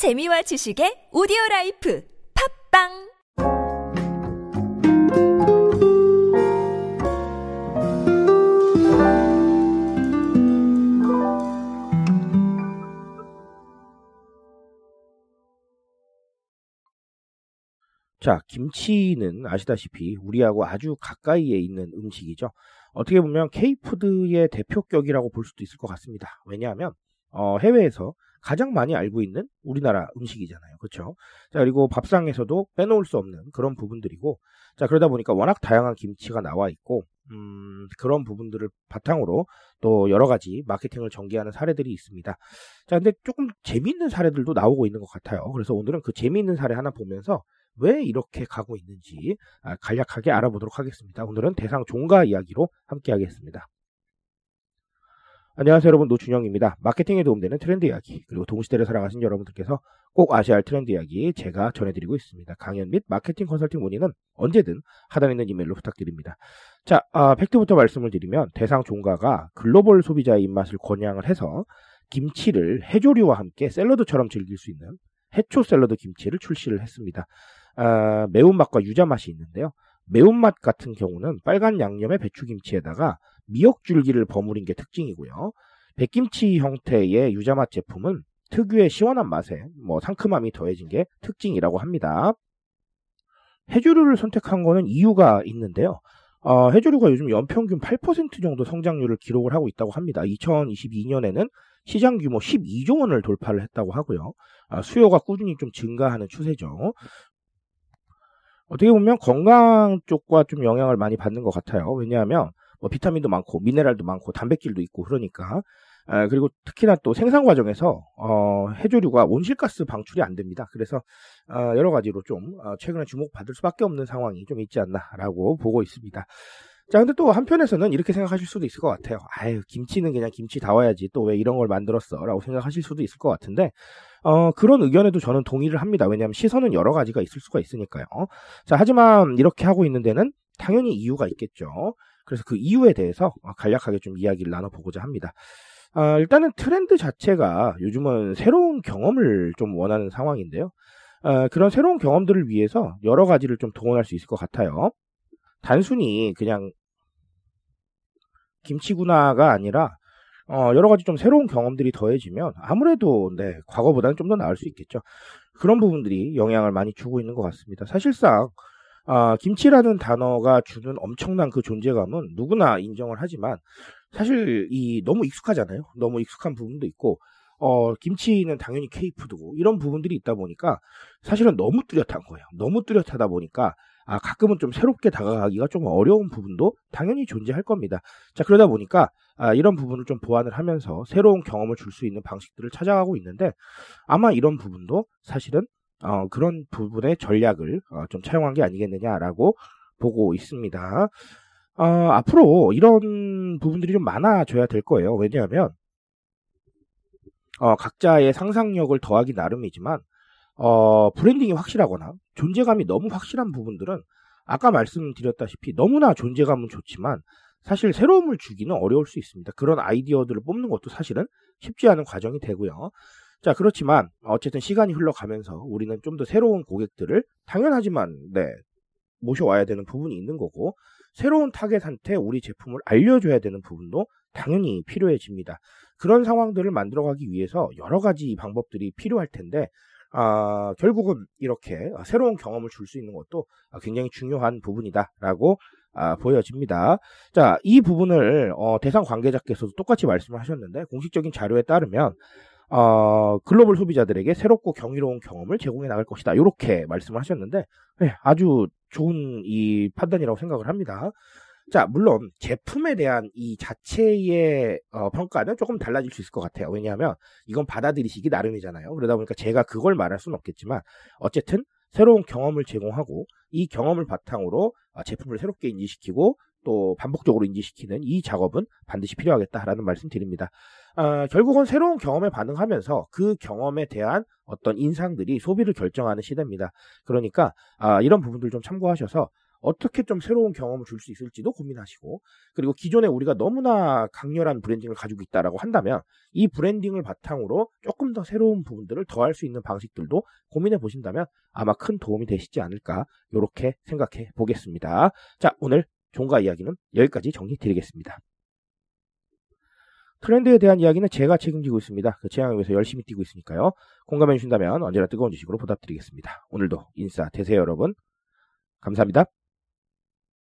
재미와 지식의 오디오 라이프 팟빵 자, 김치는 아시다시피 우리하고 아주 가까이에 있는 음식이죠. 어떻게 보면 K푸드의 대표격이라고 볼 수도 있을 것 같습니다. 왜냐하면 어, 해외에서 가장 많이 알고 있는 우리나라 음식이잖아요. 그렇죠? 자, 그리고 밥상에서도 빼놓을 수 없는 그런 부분들이고 자, 그러다 보니까 워낙 다양한 김치가 나와 있고 음, 그런 부분들을 바탕으로 또 여러 가지 마케팅을 전개하는 사례들이 있습니다. 자, 근데 조금 재미있는 사례들도 나오고 있는 것 같아요. 그래서 오늘은 그 재미있는 사례 하나 보면서 왜 이렇게 가고 있는지 아, 간략하게 알아보도록 하겠습니다. 오늘은 대상 종가 이야기로 함께 하겠습니다. 안녕하세요 여러분 노준영입니다. 마케팅에 도움되는 트렌드 이야기 그리고 동시대를 살아가신 여러분들께서 꼭 아셔야 할 트렌드 이야기 제가 전해드리고 있습니다. 강연 및 마케팅 컨설팅 문의는 언제든 하단에 있는 이메일로 부탁드립니다. 자 아, 팩트부터 말씀을 드리면 대상 종가가 글로벌 소비자의 입맛을 겨냥을 해서 김치를 해조류와 함께 샐러드처럼 즐길 수 있는 해초 샐러드 김치를 출시를 했습니다. 아, 매운맛과 유자맛이 있는데요. 매운맛 같은 경우는 빨간 양념의 배추김치에다가 미역줄기를 버무린 게 특징이고요. 백김치 형태의 유자맛 제품은 특유의 시원한 맛에 뭐 상큼함이 더해진 게 특징이라고 합니다. 해조류를 선택한 거는 이유가 있는데요. 어, 해조류가 요즘 연평균 8% 정도 성장률을 기록을 하고 있다고 합니다. 2022년에는 시장 규모 12조 원을 돌파를 했다고 하고요. 아, 수요가 꾸준히 좀 증가하는 추세죠. 어떻게 보면 건강 쪽과 좀 영향을 많이 받는 것 같아요. 왜냐하면 뭐 비타민도 많고 미네랄도 많고 단백질도 있고 그러니까 아, 그리고 특히나 또 생산 과정에서 어, 해조류가 온실가스 방출이 안 됩니다. 그래서 어, 여러 가지로 좀 어, 최근에 주목받을 수밖에 없는 상황이 좀 있지 않나라고 보고 있습니다. 자, 근데 또 한편에서는 이렇게 생각하실 수도 있을 것 같아요. 아유, 김치는 그냥 김치다워야지. 또 왜 이런 걸 만들었어? 라고 생각하실 수도 있을 것 같은데, 어, 그런 의견에도 저는 동의를 합니다. 왜냐하면 시선은 여러 가지가 있을 수가 있으니까요. 자, 하지만 이렇게 하고 있는 데는 당연히 이유가 있겠죠. 그래서 그 이유에 대해서 간략하게 좀 이야기를 나눠보고자 합니다. 아, 일단은 트렌드 자체가 요즘은 새로운 경험을 좀 원하는 상황인데요. 아, 그런 새로운 경험들을 위해서 여러 가지를 좀 동원할 수 있을 것 같아요. 단순히 그냥 김치구나가 아니라 어, 여러 가지 좀 새로운 경험들이 더해지면 아무래도 네, 과거보다는 좀 더 나을 수 있겠죠. 그런 부분들이 영향을 많이 주고 있는 것 같습니다. 사실상 아, 김치라는 단어가 주는 엄청난 그 존재감은 누구나 인정을 하지만 사실 이 너무 익숙하잖아요. 너무 익숙한 부분도 있고 어, 김치는 당연히 케이푸드고 이런 부분들이 있다 보니까 사실은 너무 뚜렷한 거예요. 너무 뚜렷하다 보니까 아, 가끔은 좀 새롭게 다가가기가 좀 어려운 부분도 당연히 존재할 겁니다. 자, 그러다 보니까 아, 이런 부분을 좀 보완을 하면서 새로운 경험을 줄 수 있는 방식들을 찾아가고 있는데 아마 이런 부분도 사실은 어, 그런 부분의 전략을 어, 좀 차용한 게 아니겠느냐라고 보고 있습니다. 어, 앞으로 이런 부분들이 좀 많아져야 될 거예요. 왜냐하면 어, 각자의 상상력을 더하기 나름이지만 어, 브랜딩이 확실하거나 존재감이 너무 확실한 부분들은 아까 말씀드렸다시피 너무나 존재감은 좋지만 사실 새로움을 주기는 어려울 수 있습니다. 그런 아이디어들을 뽑는 것도 사실은 쉽지 않은 과정이 되고요. 자, 그렇지만 어쨌든 시간이 흘러가면서 우리는 좀 더 새로운 고객들을 당연하지만 네, 모셔와야 되는 부분이 있는 거고 새로운 타겟한테 우리 제품을 알려줘야 되는 부분도 당연히 필요해집니다. 그런 상황들을 만들어가기 위해서 여러 가지 방법들이 필요할 텐데 아, 결국은 이렇게 새로운 경험을 줄 수 있는 것도 굉장히 중요한 부분이다라고 아, 보여집니다. 자, 이 부분을 어, 대상 관계자께서도 똑같이 말씀을 하셨는데 공식적인 자료에 따르면 어, 글로벌 소비자들에게 새롭고 경이로운 경험을 제공해 나갈 것이다. 이렇게 말씀을 하셨는데 네, 아주 좋은 이 판단이라고 생각을 합니다. 자, 물론 제품에 대한 이 자체의 어, 평가는 조금 달라질 수 있을 것 같아요. 왜냐하면 이건 받아들이시기 나름이잖아요. 그러다 보니까 제가 그걸 말할 수는 없겠지만 어쨌든 새로운 경험을 제공하고 이 경험을 바탕으로 아, 제품을 새롭게 인지시키고 또 반복적으로 인지시키는 이 작업은 반드시 필요하겠다라는 말씀 드립니다. 어, 결국은 새로운 경험에 반응하면서 그 경험에 대한 어떤 인상들이 소비를 결정하는 시대입니다. 그러니까 아, 이런 부분들 좀 참고하셔서 어떻게 좀 새로운 경험을 줄 수 있을지도 고민하시고 그리고 기존에 우리가 너무나 강렬한 브랜딩을 가지고 있다라고 한다면 이 브랜딩을 바탕으로 조금 더 새로운 부분들을 더할 수 있는 방식들도 고민해 보신다면 아마 큰 도움이 되시지 않을까 이렇게 생각해 보겠습니다. 자 오늘 종가 이야기는 여기까지 정리 드리겠습니다. 트렌드에 대한 이야기는 제가 책임지고 있습니다. 그 제안을 위해서 열심히 뛰고 있으니까요. 공감해 주신다면 언제나 뜨거운 주식으로 보답드리겠습니다. 오늘도 인싸 되세요 여러분. 감사합니다.